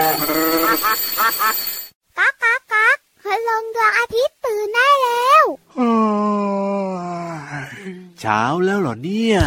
ก๊ากก๊ากก๊ากพลงดวงอาทิตย์ตื่นได้แล้วเช้าแล้วเหรอเนี่ย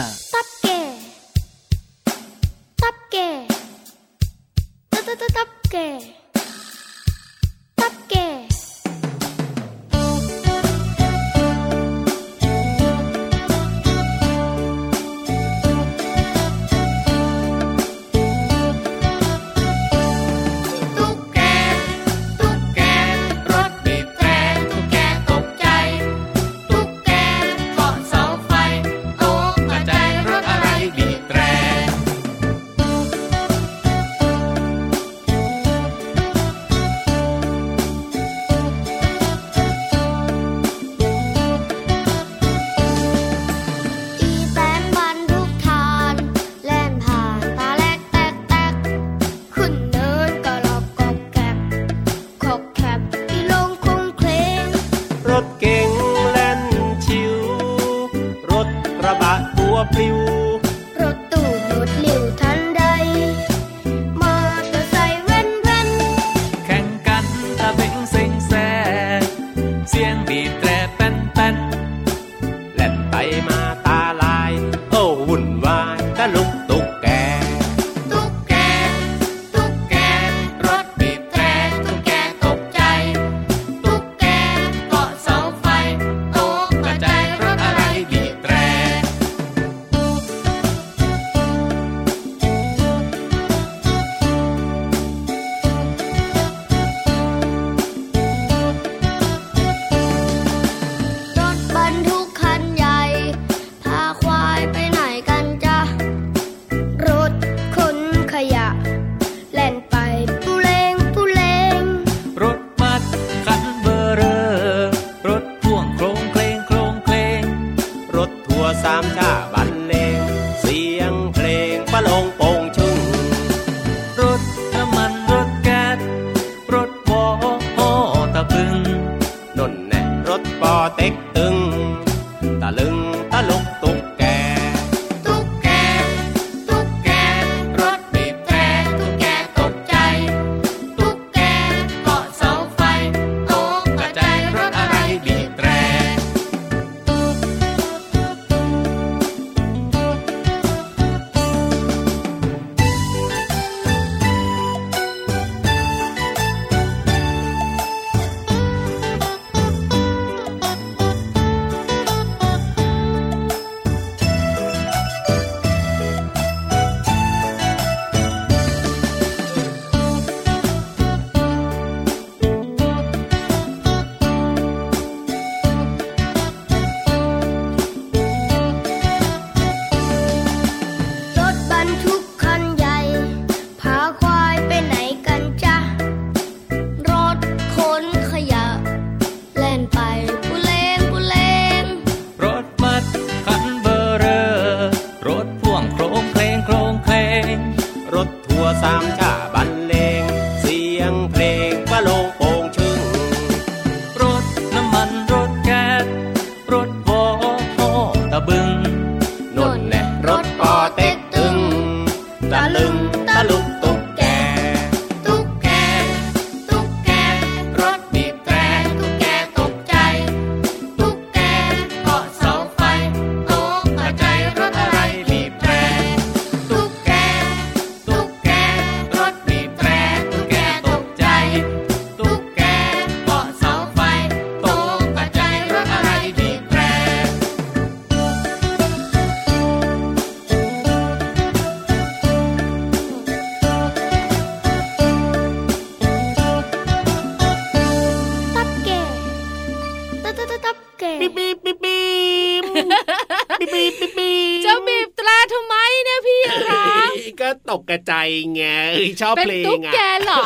ชอบเป็นเพลตุ๊งกอะแกเหรอ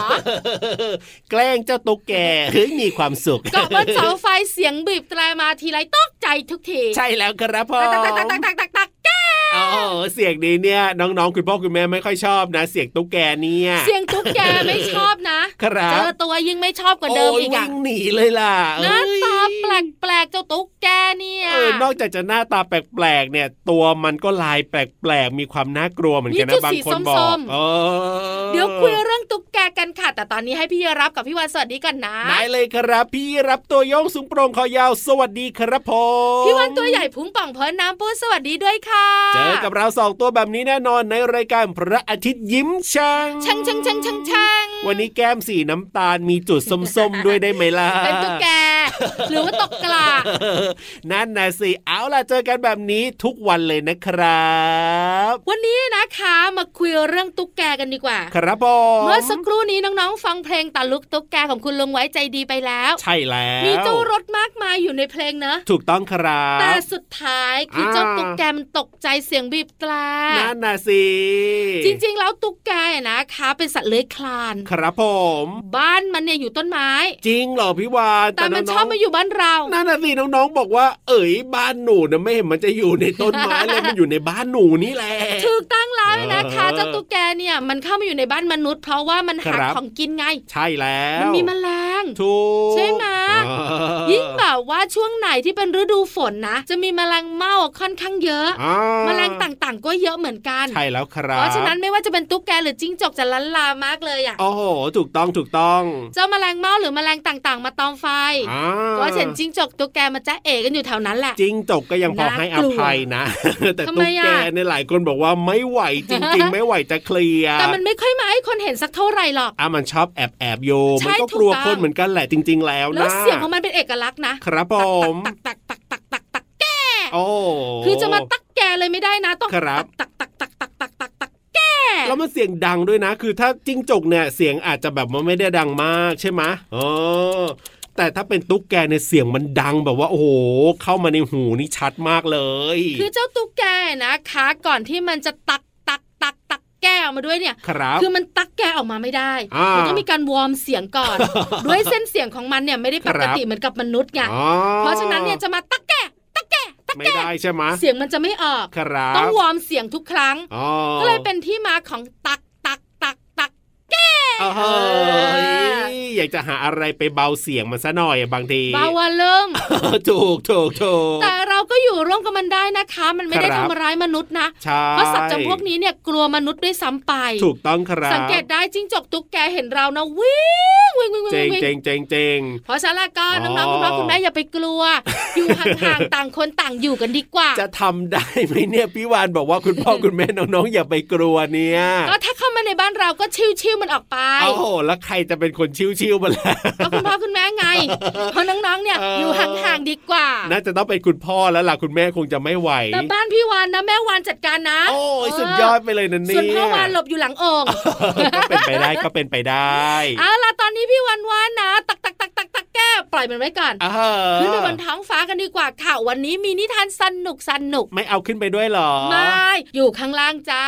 แกล้งเจ้าตุ๊กแกเฮ้ยมีความสุขเกาะบนเสาไฟเสียงบีบแตรมาทีไรตกใจทุกที ใช่แล้วครับพ่อตักตักตักตักตักตักตักแก โอ้โหเสียงนี้เนี่ยน้องๆคุณพ่อคุณแม่ไม่ค่อยชอบนะ เสียงตุ๊กแกเนี่ยเสียงตุ๊กแกไม่ชอบนะครับเจอตัวยิ่งไม่ชอบกว่าเดิมโยอีกอะวิ่งหนีเลยล่ะหน้าเอ้ยตาแปลกๆเจ้าตุ๊กแกเนี่ยเออนอกจากจะหน้าตาแปลกๆเนี่ย ตัวมันก็ลายแปลกๆมีความน่ากลัวเหมือนกันนะบางคนบอกเออเดี๋ยวคุยเรื่องตุ๊กแกกันค่ะ แต่ตอนนี้ให้พี่รับกับพี่วันสวัสดีกันนะได้เลยครับ พี่รับตัวโยงสูงโปร่งคอยาวสวัสดีครับผมพี่วันตัวใหญ่พุงป่องเพลินน้ำปูสวัสดีด้วยค่ะเจอกับเราสองตัวแบบนี้แน่นอนในรายการพระอาทิตย์ยิ้มช่างช่างช่างช่างช่างช่างวันนี้แก้มสีน้ำตาลมีจุดส้มๆด้วยได้ไหมล่ะเป็นตุ๊กแกหรือว่าตกกลานั่นนะสิเอาล่ะเจอกันแบบนี้ทุกวันเลยนะครับ วันนี้นะคะมาคุยเรื่องตุ๊กแกกันดีกว่า ครับผมเมื่อสักครู่นี้น้องๆ ฟังเพลงตาลุกตุ๊กแกของคุณลุงไว้ใจดีไปแล้ว ใช่แล้วมีเจ้ารถมากมายอยู่ในเพลงเนอะถูกต้องครับแต่สุดท้ายคือเจ้าตุ๊กแกมันตกใจเสียงบีบแตรนั่นน่ะสิจริงๆ แล้วตุ๊กแกนะคะเป็นสัตว์เลื้อยคลาน ครับผม บ้านมันเนี่ยอยู่ต้นไม้ จริงเหรอพี่วานแต่มันชอบมาอยู่บ้านเรานั่นน่ะสิน้องๆบอกว่า เอ๋ยบ้านหนูนะไม่เห็นมันจะอยู่ในต้นไม้เลยมันอยู่ในบ้านหนูนี่แหละถูกตั้ง แล้วนะคะเจ้าตุ๊กแกเนี่ยมันเข้ามาอยู่ในบ้านมนุษย์ เพราะว่ามันหาของกินไง ใช่แล้วมันมีแมลงถูกใช่ไหมยิ่งแบบว่าช่วงไหนที่เป็นฤดูฝนนะ จะมีแมลงเม่าค่อนข้างเยอะแมลงต่างๆ ก็เยอะเหมือนกัน ใช่แล้วครับเพราะฉะนั้นไม่ว่าจะเป็นตุ๊กแกหรือจิ้งจกจะล้นลามากเลยอะโอ้โหถูกต้องถูกต้อง เจ้าแมลงเม่าหรือแมลงต่างๆ มาตอมไฟก็เห็นจิ้งจกตุ๊กแกมาจ้าเอกันอยู่แถวนั้นแหละจิ้งจกก็ยังพอให้อภัยนะ แต่ตุ๊กแกในหลายคนบอกว่าไม่ไหวจริง ๆ ไม่ไหวจะเคลียร์แต่มันไม่ค่อยมาให้คนเห็นสักเท่าไหร่หรอกอะมันชอบแอบแอบโยมันก็กลัวคนเหมือนกันแหละจริง ๆ แล้วนะแล้วเสียงของมันเป็นเอกลักษณ์นะครับผมตักตักตักตักตักตักแกโอ้คือจะมาตักแกเลยไม่ได้นะต้องตักตักตักตักตักตักตักตักแกแล้วมันเสียงดังด้วยนะ คือถ้าจิ้งจกเนี่ยเสียงอาจจะแบบว่าไม่ได้ดังมากใช่ไหมอ๋อแต่ถ้าเป็นตุ๊กแกในเสียงมันดังแบบว่าโอ้โหเข้ามาในหูนี่ชัดมากเลย คือเจ้าตุ๊กแกนะคะ ก่อนที่มันจะตักตักตักตัก แก้ออกมาด้วยเนี่ยครับคือมันตักแกออกมาไม่ได้มันต้องมีการวอร์มเสียงก่อน ด้วยเส้นเสียงของมันเนี่ยไม่ได้ปกติเหมือนกับมนุษย์ไงเพราะฉะนั้นเนี่ยจะมาตักแกตักแกตักแกไม่ได้ใช่ไหมเสียงมันจะไม่ออกต้องวอร์มเสียงทุกครั้งก็เลยเป็นที่มาของตักเฮ้ยอยากจะหาอะไรไปเบาเสียงมันซะหน่อยบางทีเบาวันเริ่มถูกถูกถูกแต่เราก็อยู่ร่วมกับมันได้นะคะ มันไม่ได้ทำร้ายมนุษย์นะเพราะสัตว์จำพวกนี้เนี่ยกลัวมนุษย์ด้วยซ้ำไป ถูกต้องครับ สังเกตได้จิ้งจกตุ๊กแกเห็นเรานะวิ่งวิ่งวิ่งวิ่งเจงเจงเจงเพราะฉะนั้นก็น้องๆคุณพ่อคุณแม่อย่าไปกลัว อยู่ห่างๆต่างคนต่างอยู่กันดีกว่า จะทำได้ไหมเนี่ยพี่วานบอกว่าคุณพ่อคุณแม่น้องๆอย่าไปกลัวเนี่ยก็ถ้าเข้ามาในบ้านเราก็ชิวๆมันออกไปโอ้โหแล้วใครจะเป็นคนชิวๆมาแล้วคุณพ่อคุณแม่ไงเพราะน้องๆเนี่ยอยู่ห่างๆดีกว่า น่าจะต้องเป็นคุณพ่อแล้วล่ะคุณแม่คงจะไม่ไหวแต่บ้านพี่วานนะแม่วานจัดการนะ โอ้ยสุดยอดไปเลยนันนี่ส่วนพ่อวานหลบอยู่หลังองค์ก็เป็นไปได้ก็เป็นไปได้เอาล่ะตอนนี้พี่วานวานนะ ตักตักตักตักตัก แก้ปล่อยมันไว้ก่อนขึ้นไปบนท้องฟ้ากันดีกว่าค่ะ วันนี้มีนิทานสนุกสนุกไม่เอาขึ้นไปด้วยหรอไม่อยู่ข้างล่างจ้า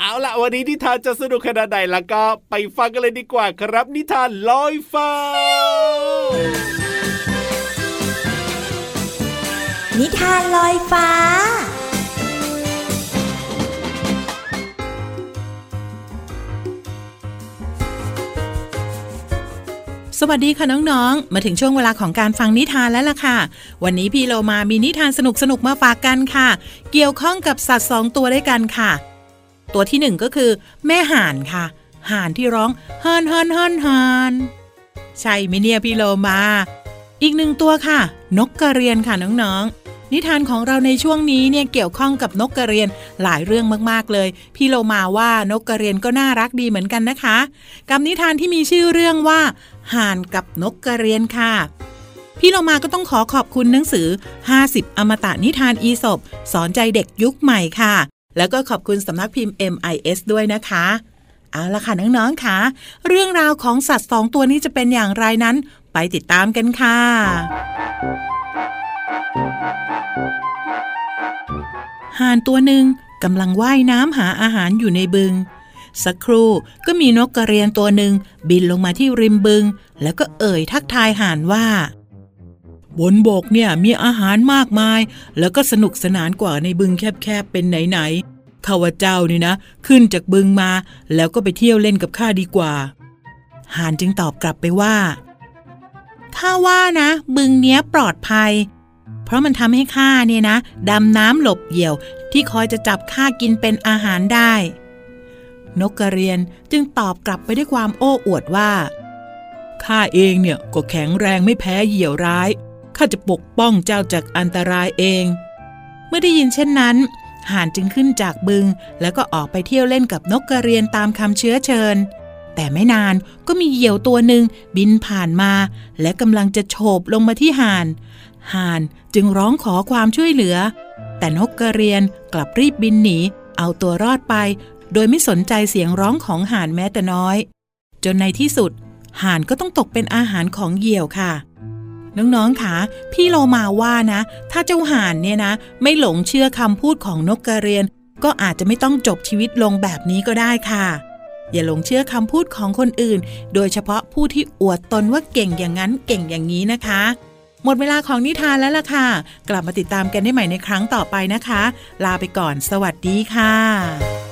เอาล่ะวันนี้นิทานจะสนุกขนาดไหนแล้วก็ไปฟังกันเลยดีกว่าครับ นิทานลอยฟ้า นิทานลอยฟ้า สวัสดีค่ะน้องๆ มาถึงช่วงเวลาของการฟังนิทานแล้วล่ะค่ะ วันนี้พี่เรมามีนิทานสนุกๆมาฝากกันค่ะ เกี่ยวข้องกับสัตว์สองตัวด้วยกันค่ะ ตัวที่หนึ่งก็คือแม่ห่านค่ะ ห่านที่ร้องฮันฮันฮันฮันใช่ไหมเนี่ยพี่โลมา อีกหนึ่งตัวค่ะ นกกระเรียนค่ะน้องๆนิทานของเราในช่วงนี้เนี่ยเกี่ยวข้องกับนกกระเรียนหลายเรื่องมากๆเลย พี่โลมาว่านกกระเรียนก็น่ารักดีเหมือนกันนะคะ กับนิทานที่มีชื่อเรื่องว่า ห่านกับนกกระเรียนค่ะ พี่โลมาก็ต้องขอขอบคุณหนังสือ 50 อมตะนิทานอีสบสอนใจเด็กยุคใหม่ค่ะ แล้วก็ขอบคุณสำนักพิมพ์ MIS ด้วยนะคะ เอาละค่ะน้องๆค่ะ เรื่องราวของสัตว์สองตัวนี้จะเป็นอย่างไรนั้น ไปติดตามกันค่ะห่านตัวหนึ่งกำลังว่ายน้ำหาอาหารอยู่ในบึง สักครู่ก็มีนกกระเรียนตัวหนึ่งบินลงมาที่ริมบึง แล้วก็เอ่ยทักทายห่านว่า บนบกเนี่ยมีอาหารมากมาย แล้วก็สนุกสนานกว่าในบึงแคบๆเป็นไหนๆข้าวเจ้านี่นะ ขึ้นจากบึงมา แล้วก็ไปเที่ยวเล่นกับข้าดีกว่าหานจึงตอบกลับไปว่าข้าว่านะ บึงเนี้ยปลอดภัย เพราะมันทำให้ข้าเนี่ยนะดำน้ำหลบเหยี่ยวที่คอยจะจับข้ากินเป็นอาหารได้ นกกระเรียนจึงตอบกลับไปด้วยความโอ้อวดว่าข้าเองเนี่ยก็แข็งแรงไม่แพ้เหยี่ยวร้ายข้าจะปกป้องเจ้าจากอันตรายเอง เมื่อได้ยินเช่นนั้นห่านจึงขึ้นจากบึง แล้วก็ออกไปเที่ยวเล่นกับนกกระเรียนตามคำเชื้อเชิญ แต่ไม่นานก็มีเหยี่ยวตัวหนึ่งบินผ่านมา และกำลังจะโฉบลงมาที่ห่านห่านจึงร้องขอความช่วยเหลือ แต่นกกระเรียนกลับรีบบินหนี เอาตัวรอดไป โดยไม่สนใจเสียงร้องของห่านแม้แต่น้อย จนในที่สุด ห่านก็ต้องตกเป็นอาหารของเหยี่ยวค่ะ น้องๆค่ะพี่โลมาว่านะ ถ้าเจ้าห่านเนี่ยนะ ไม่หลงเชื่อคำพูดของนกกระเรียน ก็อาจจะไม่ต้องจบชีวิตลงแบบนี้ก็ได้ค่ะ อย่าหลงเชื่อคำพูดของคนอื่น โดยเฉพาะผู้ที่อวดตนว่าเก่งอย่างนั้นเก่งอย่างนี้นะคะหมดเวลาของนิทานแล้วล่ะค่ะ กลับมาติดตามกันได้ใหม่ในครั้งต่อไปนะคะ ลาไปก่อน สวัสดีค่ะ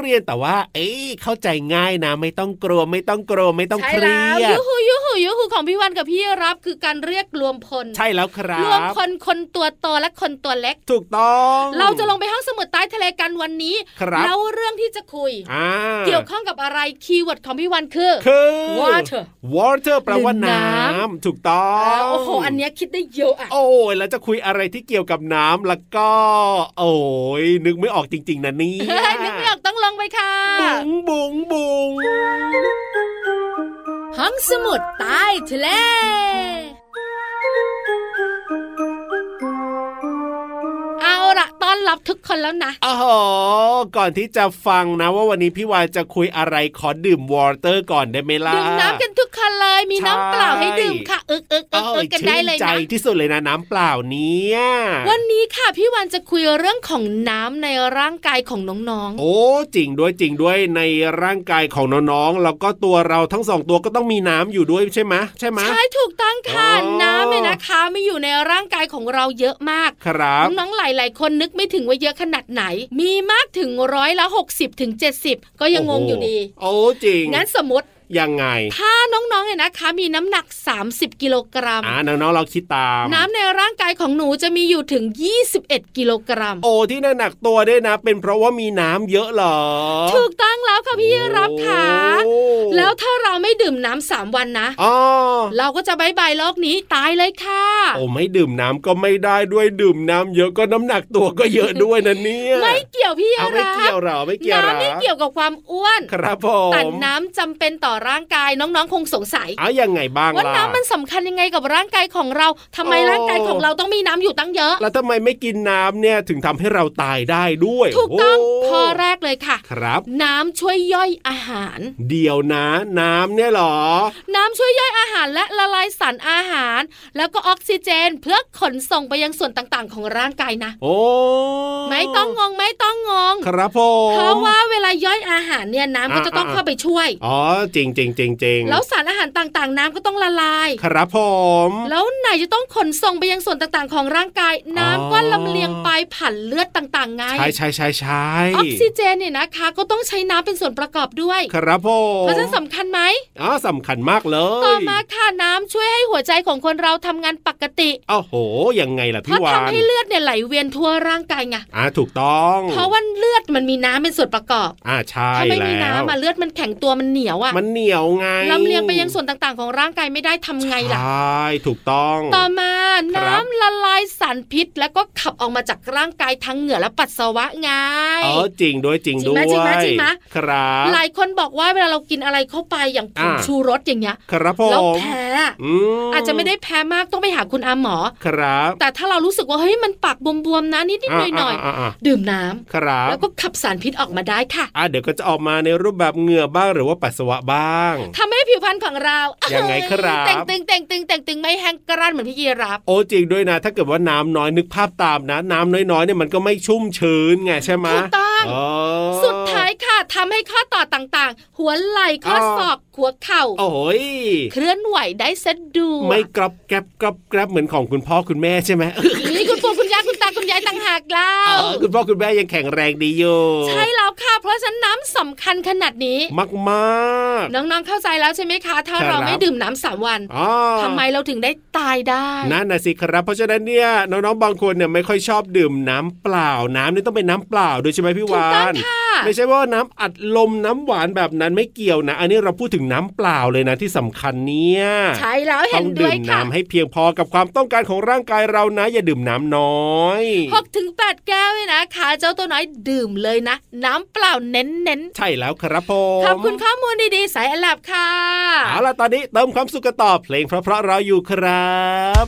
เรียนแต่ว่า เอ้ยเข้าใจง่ายนะ ไม่ต้องกลัวไม่ต้องกลัวไม่ต้องใช่เครีแล้วยดยูฮูยูฮูยูฮูของพี่วันกับพี่รับคือการเรียกรวมพล ใช่แล้วครัรวมบพลคนตัวโตและคนตัวเล็ก ถูกต้อง เราจะลงไปห้องสมุดใต้ทะเลกันวันนี้ครับแล้วเรื่องที่จะคุยอ่าเกี่ยวข้องกับอะไรคีย์เวิร์ดของพี่วันคือคือ water water แปลว่าหรือน้น้ำถูกต้องโอ้โหอันเนี้ยคิดได้เยอะอะโอ้ยแล้วจะคุยอะไรที่เกี่ยวกับน้ำแล้วก็ โอ้ยนึกไม่ออกจริง ๆนะเนี่ยเฮ้ยนึกไม่ออกต้องลงไปค่ะ บุ๋งบุ๋งบุ๋งห้องสมุดใต้ทะเล อนรับทุกคนแล้วนะอ๋อก่อนที่จะฟังนะว่าวันนี้พี่วานจะคุยอะไรขอดื่มวอเตอร์ก่อนได้ไหมล่ะดื่มน้ำกันทุกคนเลยมีน้ำเปล่าให้ดื่มค่ะอึกอึกอึกอึกกันได้เลยชื่ใจนะที่สุดเลยนะน้ำเปล่าเนี้ยวันนี้ค่ะพี่วันจะคุยเรื่องของน้ำในร่างกายของน้องโอ้จริงด้วยจริงด้วยในร่างกายของน้องๆแล้วก็ตัวเราทั้งสองตัวก็ต้องมีน้ำอยู่ด้วยใช่ไหมใช่ไหมๆใช่ถูกต้องค่ะอ๋อน้ำเนี่ยนะคะมีอยู่ในร่างกายของเราเยอะมากครับน้องๆหลายๆคนนึกไม่ถึงว่าเยอะขนาดไหน มีมากถึงร้อยละ60ถึง70ก็ยังงงอยู่ดี โอ้จริง งั้นสมมติ ยังไง ถ้าน้องๆเนี่ยนะคะ มีน้ำหนัก 30 กิโลกรัมอ่าน้องๆเราคิดตาม น้ำในร่างกายของหนูจะมีอยู่ถึง 21 กิโลกรัม โอ้ที่หนักตัวได้วยนะ เป็นเพราะว่ามีน้ำเยอะเหรอ ถูกต้องแล้วค่ะพี่รับค่ะโอ้แล้วถ้าเราไม่ดื่มน้ำสามวันนะอ๋อเราก็จะบายบายโลกนี้ตายเลยค่ะ โอ้ไม่ดื่มน้ำก็ไม่ได้ด้วยดื่มน้ำเยอะก็น้ำหนักตัวก็เยอะด้วยนะเนี่ยไม่เกี่ยวพี่เอาไม่รับเกี่ยวเหรอไม่เกี่ยวเหรอน้ำไม่เกี่ยวกับความอ้วน ครับผมแต่น้ำจำเป็นต่อร่างกายน้องๆ คงสงสัยเอายังไงบ้างว่าล่ะน้ำมันสำคัญยังไงกับร่างกายของเราทำไมโอ้ร่างกายของเราต้องมีน้ำอยู่ตั้งเยอะ แล้วทำไมไม่กินน้ำเนี่ยถึงทำให้เราตายได้ด้วย ถูกต้องโข้อแรกเลยค่ะ ครับ น้ำช่วยย่อยอาหาร เดี๋ยวนะ น้ำเนี่ยเหรอ น้ำช่วยย่อยอาหารและละลายสารอาหาร แล้วก็ออกซิเจนเพื่อขนส่งไปยังส่วนต่างๆ ของร่างกายนะ โอ้ไม่ต้องงงไม่ต้องงง ครับผมเพราะว่าเวลาย่อยอาหารเนี่ยน้ำก็จะต้องอ่าๆเข้าไปช่วย อ๋อจริงริงจริงจริงจริงแล้วสารอาหารต่างๆ น้ำก็ต้องละลาย ครับผม แล้วไหนจะต้องขนส่งไปยังส่วนต่างๆ ของร่างกาย น้ำก็ลำเลียงไปผ่านเลือดต่างๆไงใช่ใช่ใช่ใช่ออกซิเจนเนี่ยนะคะ ก็ต้องใช้น้ำเป็นส่วนประกอบด้วย ครับผมเพราะฉะนั้นสำคัญไหมอ๋อสำคัญมากเลยต่อมาค่ะน้ำช่วยให้หัวใจของคนเราทำงานปกติโอ้โหยังไงล่ะเพพี่ราะวาทำนให้เลือดเนี่ยไหลเวียนทั่วร่างกายไงอ่าถูกต้อง เพราะว่าเลือดมันมีน้ำเป็นส่วนประกอบอ่าใช่ถ้าไม่มีแล้วน้ำอะเลือดมันแข็งตัวมันเหนียวอะมันเหนียวไงลำเลียงไปยังส่วนต่างๆ ของร่างกายไม่ได้ทำไงล่ะใช่ถูกต้องต่อมาครับน้ำละลายสารพิษ แล้วก็ขับออกมาจากร่างกายทั้งเหงื่อและปัสสาวะไงเออจริงด้วยจริงจริด้งวไหมยจริงไหมจริงไหมครับหลายคนบอกว่าเวลาเรากินอะไรเข้าไปอย่างผงอ่าชูรสอย่างเงี้ยครับผแล้วมแพ้อืมอาจจะไม่ได้แพ้มากต้องไปหาคุณอาหมอครับ แต่ถ้าเรารู้สึกว่าเฮ้ยมันปากบวมๆนะนิดๆหน่อยาาาๆดื่มน้ำครับแล้วก็ขับสารพิษออกมาได้ค่ะอะเดี๋ยวก็จะออกมาในรูปแบบเหงื่อบ้างหรือว่าปัสสาวะบ้างทำให้ผิวพรรณของเรายัยังไงครับแต่งตึงแต่งตึงแต่งตึงไม่แห้งกร้านเหมือนพี่ยีรับโอ้จริงด้วยนะ ถ้าเกิดว่าน้ำน้อยนึกภาพตามนะ น้ำน้อยๆเนี่ยมันก็ไม่ชุ่มชื้นไงใช่ไหมถูกต้องอ๋อสุด ท้ายค่ะทำให้ข้อต่อต่างๆ หัวไหล่ข้อออศอกหัวเข่าโอ้โหยเคลื่อนไหวได้สะดวกไม่กรอบแกรบกรอบแกรบเหมือนของคุณพ่อคุณแม่ใช่ไหมนี่คุณปู่คุณย่าคุณตาคุณยายต่างหากเล่าเออคุณพ่อคุณแม่ยังแข็งแรงดีอยู่ใช่แล้วค่ะ เพราะฉะนั้นน้ำสำคัญขนาดนี้มากมากน้องๆเข้าใจแล้วใช่ไหมคะ ถ้าครับเราไม่ดื่มน้ำสามวันๆอ๋อทำไมเราถึงได้ตายได้นั่นน่ะสิครับ เพราะฉะนั้นเนี่ยน้องๆบางคนเนี่ยไม่ค่อยชอบดื่มน้ำเปล่า น้ำนี่ต้องเป็นน้ำเปล่าด้วยใช่ไหมพี่ถูกวาต้องนค่ะไม่ใช่ว่าน้ำอัดลมน้ำหวานแบบนั้นไม่เกี่ยวนะ อันนี้เราพูดถึงน้ำเปล่าเลยนะที่สำคัญเนี่ยใช่แล้วต้เห็อนงด้ดื่วยมค่ะน้ำให้เพียงพอกับความต้องการของร่างกายเรานะ อย่าดื่มน้ำน้อยหกถึงแปดแก้วเลยนะคะเจ้าตัวน้อยดื่มเลยนะ น้ำเปล่าเน้นใช่แล้วครับผมๆขอบคุณข้อมูลดีๆสายอลับค่ะเอาล่ะตอนนี้เติมความสุขกันต่อเพลงเพราะๆเราอยู่ครับ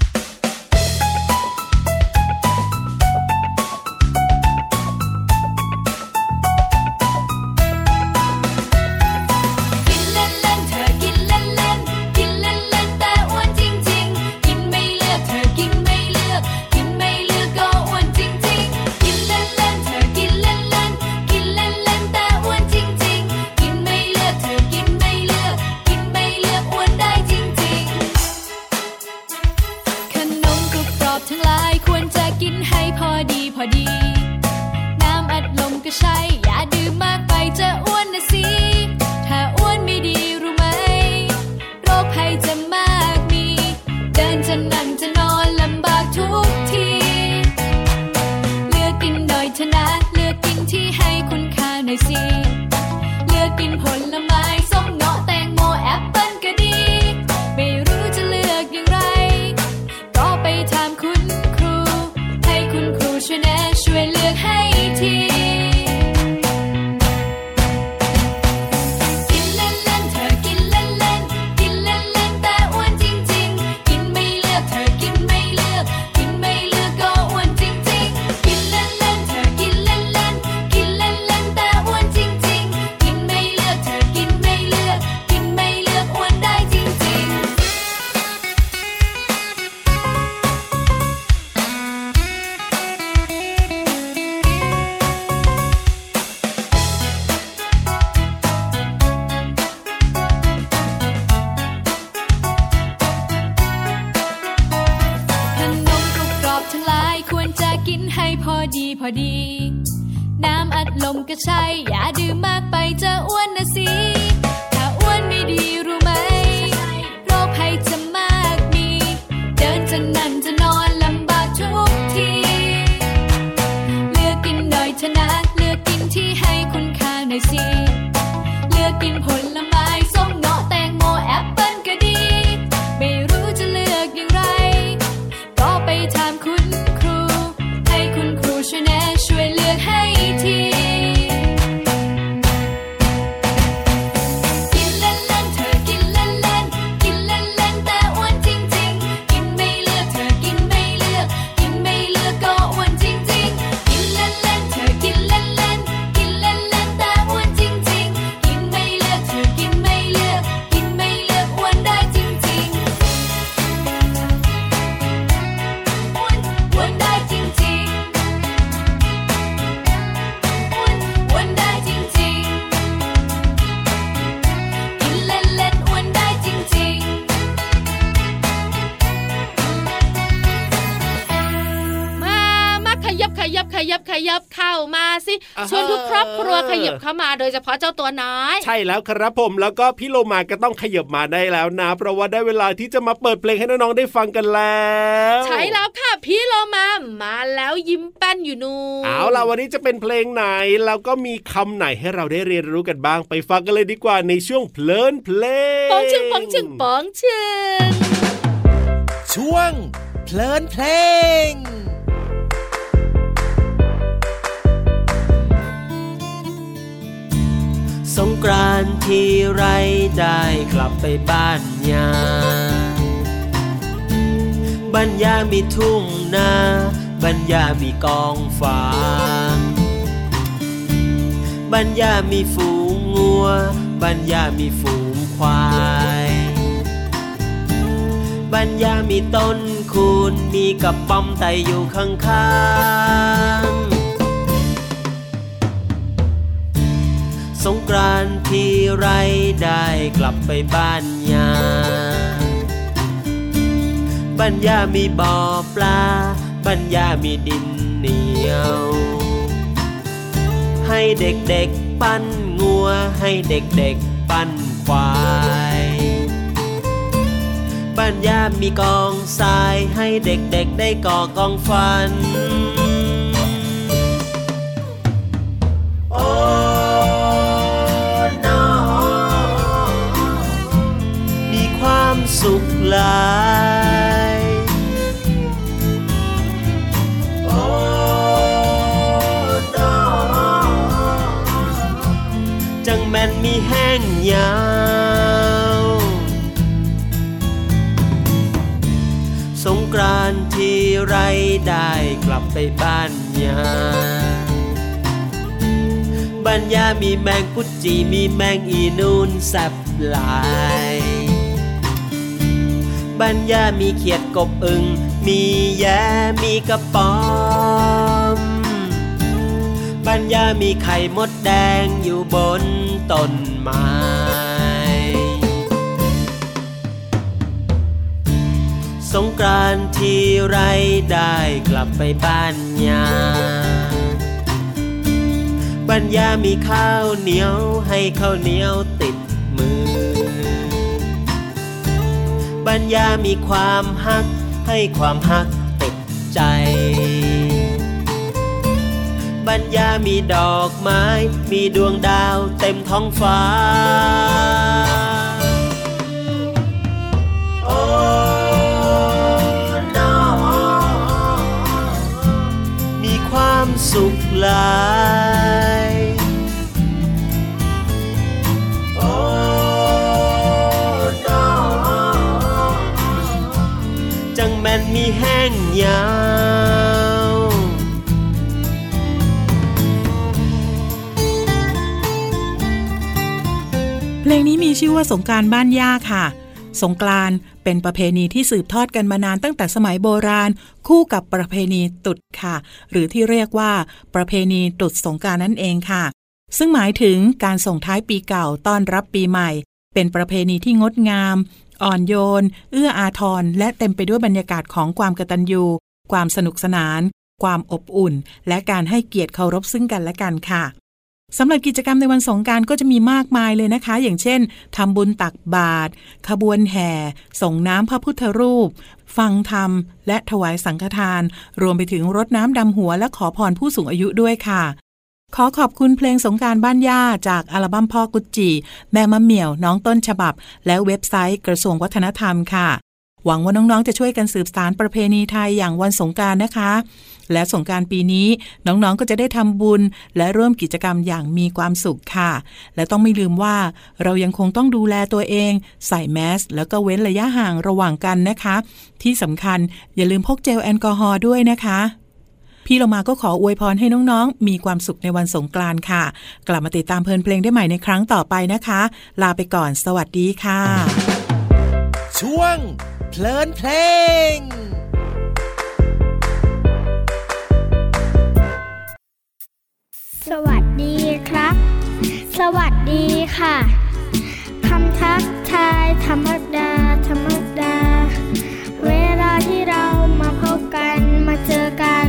เข้ามาสิชวนทุกครอบครัวขยับเข้ามาโดยเฉพาะเจ้าตัวน้อยใช่แล้วครับผมแล้วก็พี่โลมาก็ต้องขยับมาได้แล้วนะ เพราะว่าได้เวลาที่จะมาเปิดเพลงให้น้องๆได้ฟังกันแล้ว ใช่แล้วค่ะพี่โลมามาแล้วยิ้มแป้นอยู่นู่นเอาล่ะวันนี้จะเป็นเพลงไหนแล้วก็มีคำไหนให้เราได้เรียนรู้กันบ้างไปฟังกันเลยดีกว่าในช่วงเพลินเพลงปองชึงปองชึงปองชึงช่วงเพลินเพลง สงกรานทีไรได้กลับไปบ้านยาบ้านยามีทุ่งนาบ้านยามีกองฟางบ้านยามีฝูงงัวบ้านยามีฝูงควายบ้านยามีต้นคูนมีกับป้อมไตอยู่ข้างๆ สงกรานทีไรได้กลับไปบ้านยาบ้านยามีบ่อปลาบ้านยามีดินเหนียว ให้เด็กๆปั้นงัว ให้เด็กๆปั้นควายบ้านยามีกองทรายให้เด็กๆได้ก่อกองฟัน สุขหลายโอ้ดอจังแม่นมีแห้งยาวสงกรานที่ไรได้กลับไปบ้านยาบ้านยามีแมงกุจีมีแมงอีนูนแซบหลาย บัญญามีเขียดกบอึง มีแย้มีกระป๋อม บัญญามีไข่มดแดงอยู่บนต้นไม้สงกรานที่ไรได้กลับไปบ้านยาบัญญามีข้าวเหนียวให้ข้าวเหนียวติดมือ ญญามีความฮัก ให้ความฮักติดใจบัญญามีดอกไม้ มีดวงดาวเต็มท้องฟ้า โอ้นอมีความสุขหลาย นมีแห้งยาวเพลงนี้มีชื่อว่าสงการบ้านย่าค่ะ สงกรานเป็นประเพณีที่สืบทอดกันมานานตั้งแต่สมัยโบราณ คู่กับประเพณีตุดค่ะ หรือที่เรียกว่าประเพณีตุดสงการนั่นเองค่ะ ซึ่งหมายถึงการส่งท้ายปีเก่าต้อนรับปีใหม่ เป็นประเพณีที่งดงาม อ่อนโยน เอื้ออาทร และเต็มไปด้วยบรรยากาศของความกตัญญู ความสนุกสนาน ความอบอุ่น และการให้เกียรติเคารพซึ่งกันและกันค่ะสำหรับกิจกรรมในวันสงการก็จะมีมากมายเลยนะคะ อย่างเช่นทำบุญตักบาตรขบวนแห่ ส่งน้ำพระพุทธรูป ฟังธรรม และถวายสังฆทาน รวมไปถึงรดน้ำดำหัวและขอพรผู้สูงอายุด้วยค่ะ ขอขอบคุณเพลงสงการบ้านย่าจากอัลบั้มพ่อกุจิแม่มะเหมี่ยวน้องต้นฉบับ และเว็บไซต์กระทรวงวัฒนธรรมค่ะ หวังว่าน้องๆจะช่วยกันสืบสารประเพณีไทยอย่างวันสงการนะคะ และสงการปีนี้น้องๆก็จะได้ทำบุญ และร่วมกิจกรรมอย่างมีความสุขค่ะ และต้องไม่ลืมว่าเรายังคงต้องดูแลตัวเอง ใส่แมสแล้วก็เว้นระยะห่างระหว่างกันนะคะ ที่สำคัญอย่าลืมพกเจลแอลกอฮอล์ด้วยนะคะ พี่เรามาก็ขออวยพรให้น้องๆ มีความสุขในวันสงกรานต์ค่ะ กลับมาติดตามเพลินเพลงได้ใหม่ในครั้งต่อไปนะคะ ลาไปก่อนสวัสดีค่ะ ช่วง เพลินเพลงสวัสดีครับ สวัสดีค่ะ คำทักทายธรรมดา ธรรมดา เวลาที่เรามาพบกันมาเจอกัน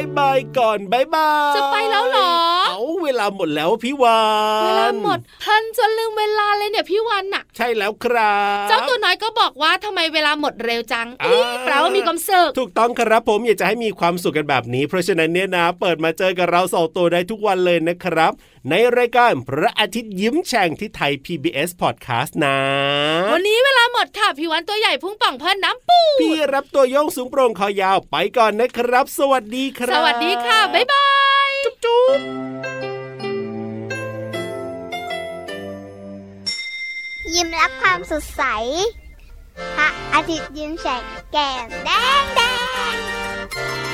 บายบาย ก่อนบายบายจะไปแล้วเหรอ เอาเวลาหมดแล้วพี่วานเวลาหมดทันจนลืมเวลาเลยเนี่ยพี่วันน่ะ ใช่แล้วครับ เจ้าตัวน้อยก็บอกว่าทำไมเวลาหมดเร็วจังอ่าอุ๊ยแปลว่ามีความสุขถูกต้องครับผมอยากจะให้มีความสุขกันแบบนี้ เพราะฉะนั้นเนี่ยนะ เปิดมาเจอกับเราสองตัวได้ทุกวันเลยนะครับ ในรายการพระอาทิตย์ยิ้มแฉ่งที่ไทย PBS Podcast นะ วันนี้เวลาหมดค่ะพี่วันตัวใหญ่พุ่งป่องเพิ่นน้ำปูพี่รับตัวโยงสูงโปร่งคอยาวไปก่อนนะครับ สวัสดีครับ สวัสดีค่ะ บ๊ายบาย จุ๊บจุ๊บยิ้มรับความสดใส พระอาทิตย์ยิ้มแฉกแก้มแดงแดง